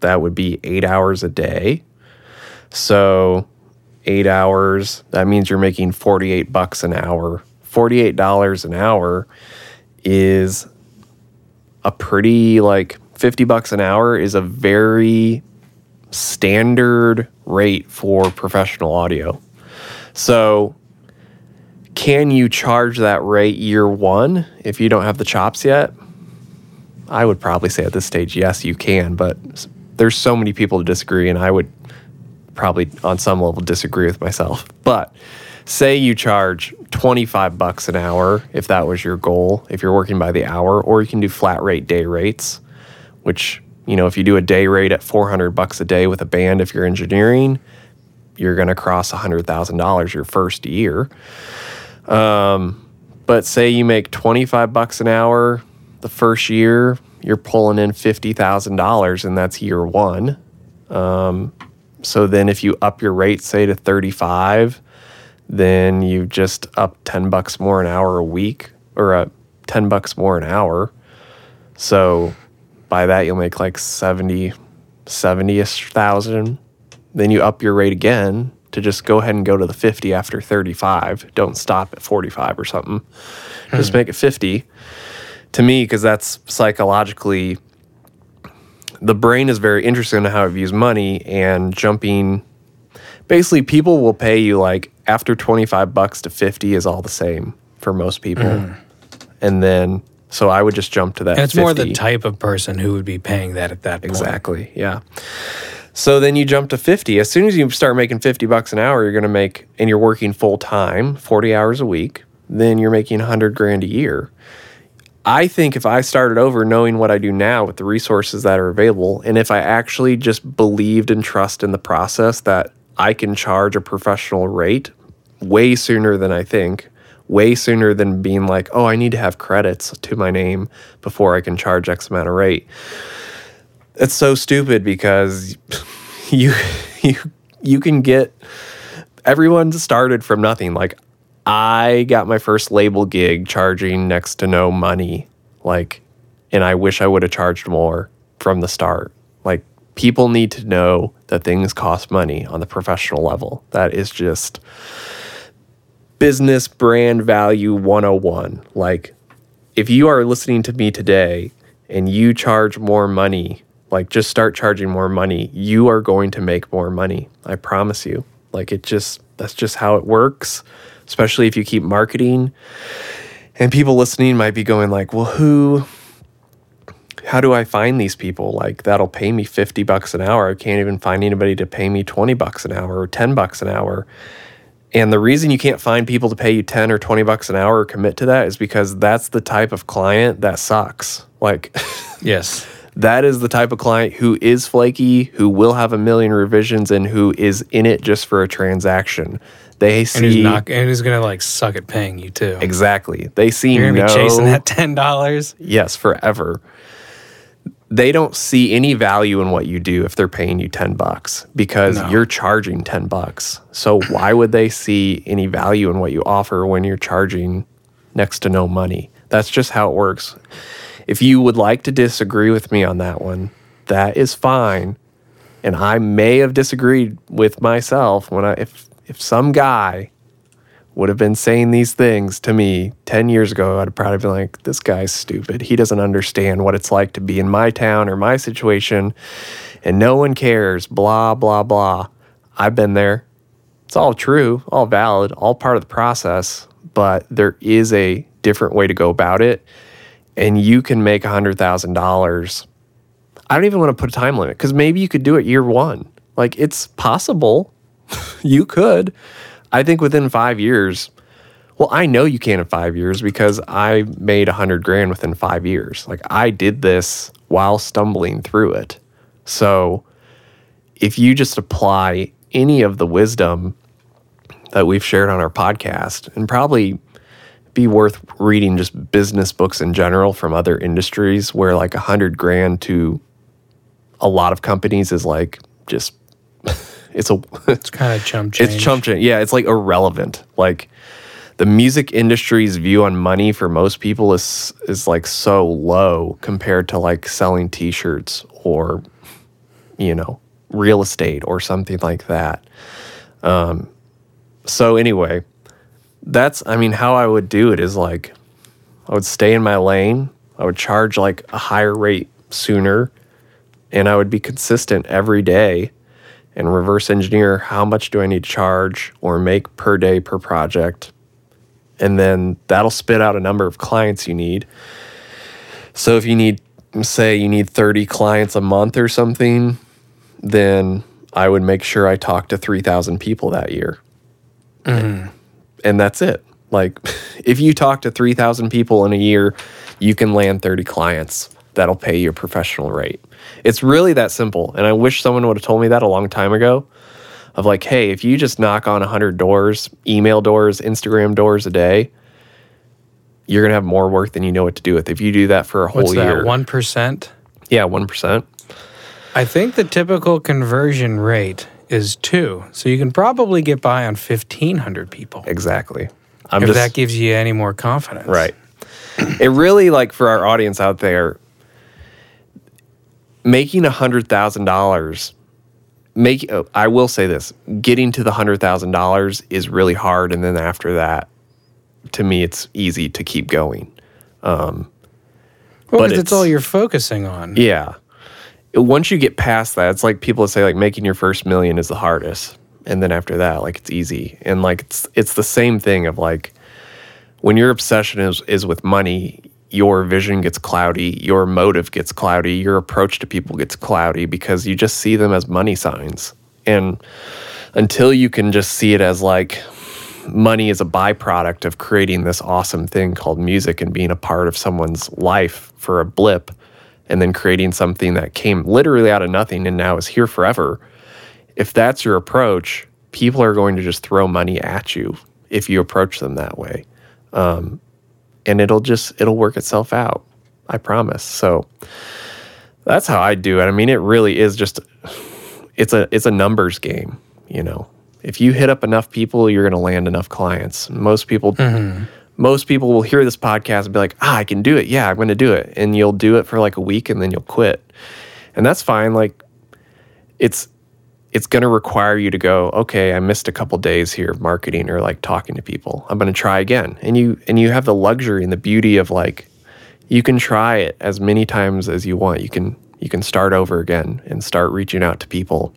that would be eight hours a day. So, eight hours, that means you're making 48 bucks an hour. $48 an hour is a pretty like 50 bucks an hour is a very standard rate for professional audio. So, can you charge that rate year one if you don't have the chops yet? I would probably say at this stage, yes, you can, but there's so many people to disagree, and I would probably on some level disagree with myself. But say you charge 25 bucks an hour if that was your goal, if you're working by the hour, or you can do flat rate day rates, which, you know, if you do a day rate at 400 bucks a day with a band, if you're engineering, you're going to cross $100,000 your first year. Um, but say you make 25 bucks an hour the first year, you're pulling in $50,000 and that's year one. Um, so then if you up your rate, say to 35, then you just up 10 bucks more an hour a week or uh, 10 bucks more an hour. So by that, you'll make like 70, 70 ish thousand. Then you up your rate again to just go ahead and go to the 50 after 35. Don't stop at 45 or something. Just make it 50 to me because that's psychologically the brain is very interested in how it views money and jumping basically people will pay you like after 25 bucks to 50 is all the same for most people mm-hmm. and then so i would just jump to that And it's more the type of person who would be paying that at that point. Exactly. Yeah. So then you jump to 50. As soon as you start making 50 bucks an hour, you're going to make, and you're working full time, 40 hours a week, then you're making 100 grand a year. I think if I started over knowing what I do now with the resources that are available, and if I actually just believed and trust in the process that I can charge a professional rate way sooner than I think, way sooner than being like, oh, I need to have credits to my name before I can charge X amount of rate. It's so stupid because you you you can get everyone started from nothing. Like i got my first label gig charging next to no money like and i wish i would have charged more from the start like people need to know that things cost money on the professional level that is just business brand value 101 like if you are listening to me today and you charge more money, like just start charging more money, you are going to make more money. I promise you. Like it just, that's just how it works, especially if you keep marketing. And people listening might be going like, well, who, how do I find these people? Like that'll pay me 50 bucks an hour. I can't even find anybody to pay me 20 bucks an hour or 10 bucks an hour. And the reason you can't find people to pay you 10 or 20 bucks an hour or commit to that is because that's the type of client that sucks. Like, Yes. that is the type of client who is flaky, who will have a million revisions, and who is in it just for a transaction. They And who's see not and who's gonna like suck at paying you too. exactly. They see You're gonna no, be chasing that ten dollars. yes forever. They don't see any value in what you do if they're paying you ten bucks because No. you're charging ten bucks. So why would they see any value in what you offer when you're charging next to no money? That's just how it works. If you would like to disagree with me on that one, that is fine. And I may have disagreed with myself when I if if some guy would have been saying these things to me 10 years ago, I'd probably be like, this guy's stupid. He doesn't understand what it's like to be in my town or my situation, and no one cares, blah, blah, blah. I've been there. It's all true, all valid, all part of the process, but there is a different way to go about it. And you can make $100,000. I don't even want to put a time limit because maybe you could do it year one. Like it's possible. you could. I think within five years, well, I know you can in five years because I made a hundred grand within five years. Like I did this while stumbling through it. So if you just apply any of the wisdom that we've shared on our podcast and probably be worth reading just business books in general from other industries where like a hundred grand to a lot of companies is like just it's a It's kind of chump change. it's chump change. Yeah, it's like irrelevant. Like the music industry's view on money for most people is is like so low compared to like selling t-shirts or you know, real estate or something like that. Um, so anyway, that's I mean how I would do it is like I would stay in my lane. I would charge like a higher rate sooner and I would be consistent every day and reverse engineer how much do I need to charge or make per day per project. And then that'll spit out a number of clients you need. So if you need say you need 30 clients a month or something, then I would make sure I talk to 3,000 people that year. Mm-hmm. And that's it. Like, if you talk to 3,000 people in a year, you can land 30 clients that'll pay your professional rate. It's really that simple. And I wish someone would have told me that a long time ago of like, hey, if you just knock on 100 doors, email doors, Instagram doors a day, you're going to have more work than you know what to do with. If you do that for a whole What's year. that? One percent. yeah, 1%. I think the typical conversion rate is two, so you can probably get by on fifteen hundred people. Exactly. I'm if just that gives you any more confidence, Right. it really like for our audience out there, making a hundred thousand dollars. Make oh, I will say this: getting to the hundred thousand dollars is really hard, and then after that, to me, it's easy to keep going. Um, well, But it's, it's- all you're focusing on. Yeah. Once you get past that, it's like people say like making your first million is the hardest. And then after that, like it's easy. And like it's it's the same thing of like when your obsession is is with money, your vision gets cloudy, your motive gets cloudy, your approach to people gets cloudy because you just see them as money signs. And until you can just see it as like money is a byproduct of creating this awesome thing called music and being a part of someone's life for a blip and then creating something that came literally out of nothing and now is here forever. If that's your approach, people are going to just throw money at you if you approach them that way. Um, and it'll just it'll work itself out. I promise. So that's how I do it. I mean, it really is just it's a it's a numbers game, you know. If you hit up enough people, you're going to land enough clients. Most people most people will hear this podcast and be like, "Ah, I can do it. Yeah, I'm going to do it." And you'll do it for like a week and then you'll quit. And that's fine. Like it's it's going to require you to go, "Okay, I missed a couple days here of marketing or like talking to people. I'm going to try again." And you and you have the luxury and the beauty of like you can try it as many times as you want. You can you can start over again and start reaching out to people.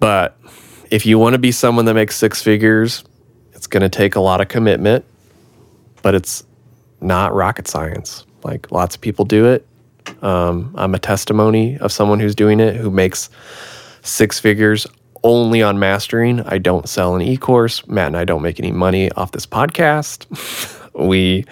But if you want to be someone that makes six figures, it's going to take a lot of commitment, but it's not rocket science. Like lots of people do it. Um, I'm a testimony of someone who's doing it who makes six figures only on mastering. I don't sell an e course. Matt and I don't make any money off this podcast. we,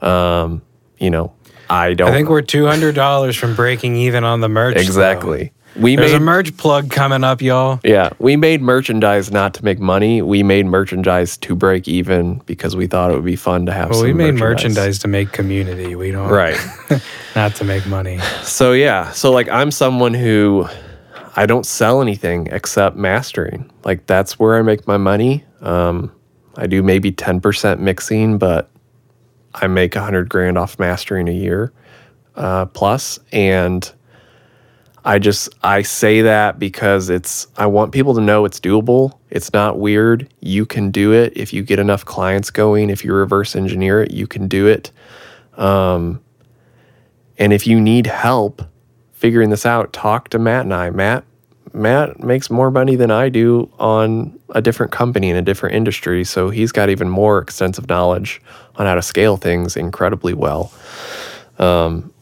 um, you know, I don't I think we're two hundred dollars from breaking even on the merch. though. exactly. We There's made a merch plug coming up, y'all. Yeah, we made merchandise not to make money. We made merchandise to break even because we thought it would be fun to have. Well, we made merchandise to make community. We don't right? not to make money. so yeah, so like I'm someone who I don't sell anything except mastering. Like that's where I make my money. Um, I do maybe ten percent mixing, but I make a hundred grand off mastering a year uh, plus, and I just I say that because it's I want people to know it's doable. It's not weird. You can do it if you get enough clients going. If you reverse engineer it, you can do it. Um, and if you need help figuring this out, talk to Matt and I. Matt Matt makes more money than I do on a different company in a different industry, so he's got even more extensive knowledge on how to scale things incredibly well. Um,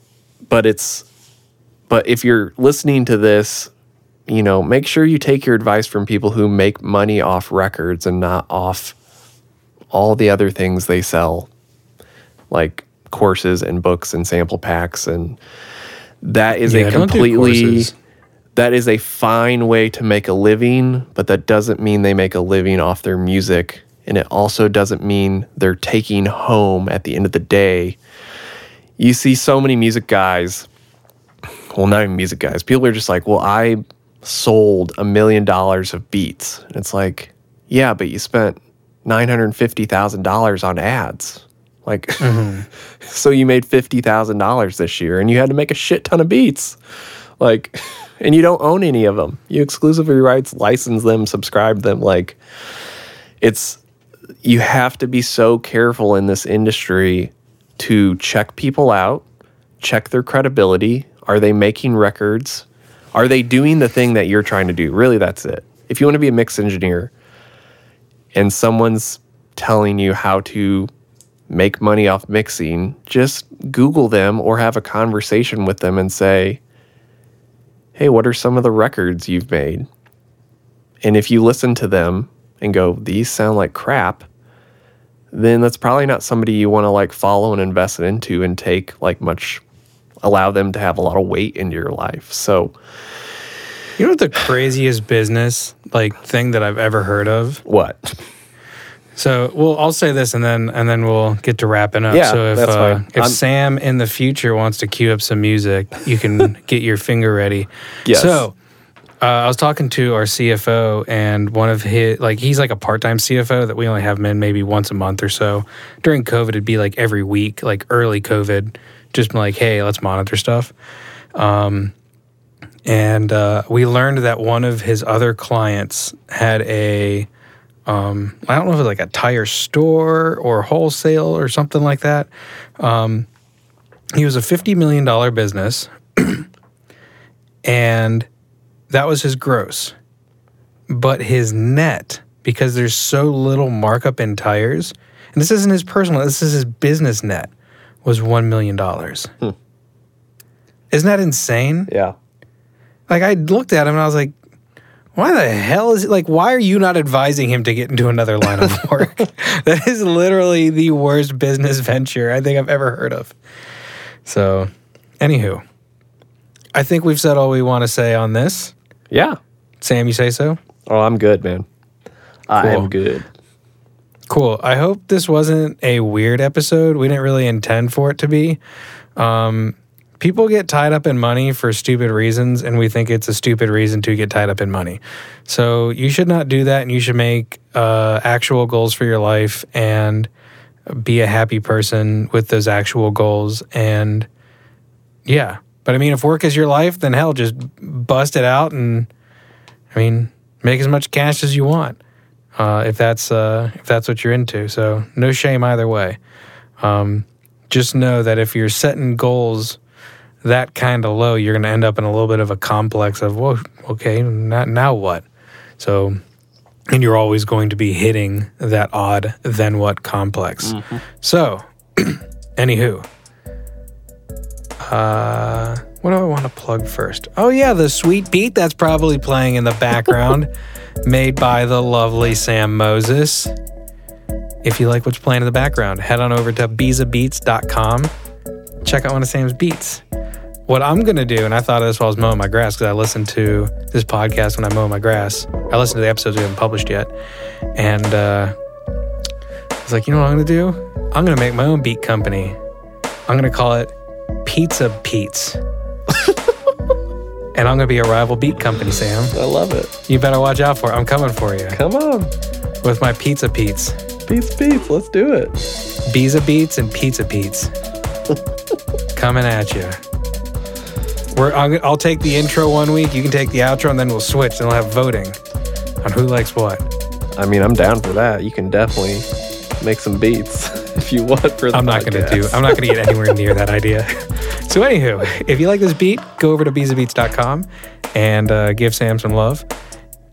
but it's but if you're listening to this, you know, make sure you take your advice from people who make money off records and not off all the other things they sell, like courses and books and sample packs. And that is Yeah, a do completely, courses. That is a fine way to make a living, but that doesn't mean they make a living off their music. And it also doesn't mean they're taking home at the end of the day. You see so many music guys well, not even music guys. People are just like, well, I sold a million dollars of beats. And it's like, yeah, but you spent $950,000 on ads. Like, mm-hmm. so you made $50,000 this year and you had to make a shit ton of beats. Like, and you don't own any of them. You exclusively rights license them, subscribe them. Like, it's you have to be so careful in this industry to check people out, check their credibility. Are they making records? Are they doing the thing that you're trying to do? Really, that's it. If you want to be a mix engineer and someone's telling you how to make money off mixing, just Google them or have a conversation with them and say, hey, what are some of the records you've made? And if you listen to them and go, these sound like crap, then that's probably not somebody you want to like follow and invest into and take like much, allow them to have a lot of weight into your life. So, You know what the craziest business like thing that I've ever heard of? what? So, well, I'll say this, and then and then we'll get to wrapping up. Yeah, so if that's uh, fine. if I'm- Sam in the future wants to cue up some music, you can get your finger ready. Yes. So. Uh, I was talking to our CFO, and one of his like he's like a part time CFO that we only have him in maybe once a month or so. During COVID, it'd be like every week, like early COVID, just like, hey, let's monitor stuff. Um, and uh, we learned that one of his other clients had a um, I don't know if it was like a tire store or wholesale or something like that. Um, he was a fifty million dollar business, and that was his gross. But his net, because there's so little markup in tires, and this isn't his personal, this is his business net, was one million dollars. Isn't that insane? Yeah. Like I looked at him and I was like, why the hell is it like why are you not advising him to get into another line of work? that is literally the worst business venture I think I've ever heard of. So, anywho, I think we've said all we want to say on this. Yeah. Sam, you say so? Oh, I'm good, man. i am good. Cool. I hope this wasn't a weird episode. We didn't really intend for it to be. Um, people get tied up in money for stupid reasons, and we think it's a stupid reason to get tied up in money. So you should not do that, and you should make uh, actual goals for your life and be a happy person with those actual goals. And yeah, but I mean, if work is your life, then hell, just bust it out and I mean, make as much cash as you want uh, if that's uh, if that's what you're into. So no shame either way. Um, just know that if you're setting goals that kind of low, you're going to end up in a little bit of a complex of, well, okay, now, now what? So, and you're always going to be hitting that odd then what complex. So, anywho, uh, what do I want to plug first? Oh yeah, the sweet beat that's probably playing in the background, made by the lovely Sam Moses. If you like what's playing in the background, head on over to bizabeats.com. Check out one of Sam's beats. What I'm gonna do, and I thought of this while I was mowing my grass because I listened to this podcast when I mow my grass. I listened to the episodes we haven't published yet, and uh, I was like, you know what I'm gonna do? I'm gonna make my own beat company. I'm gonna call it Pizza Pete's. and I'm gonna be a rival beat company, Sam. I love it. You better watch out for it. I'm coming for you Come on. with my Pizza Pete's. Peace, peace. Let's do it. Biza Beats and Pizza Pete's. Coming at you. We're, I'll, I'll take the intro one week, you can take the outro, and then we'll switch and we'll have voting on who likes what. I mean, I'm down for that. You can definitely make some beats if you want for the I'm not gonna do. I'm not gonna get anywhere near that idea. So, anywho, if you like this beat, go over to bizabeats.com and uh, give Sam some love.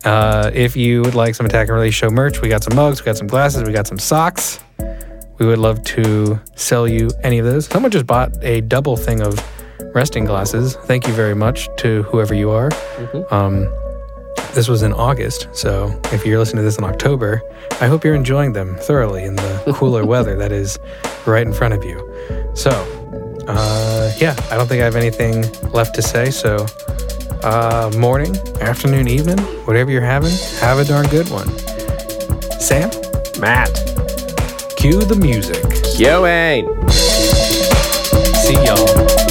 Uh, if you would like some Attack and Release Show merch, we got some mugs, we got some glasses, we got some socks. We would love to sell you any of those. Someone just bought a double thing of resting glasses. Thank you very much to whoever you are. Um, this was in August, so if you're listening to this in October, I hope you're enjoying them thoroughly in the cooler weather that is right in front of you. So, uh, yeah, I don't think I have anything left to say. So, uh, morning, afternoon, evening, whatever you're having, have a darn good one. Sam, Matt. cue the music. Yo, Wayne. See y'all.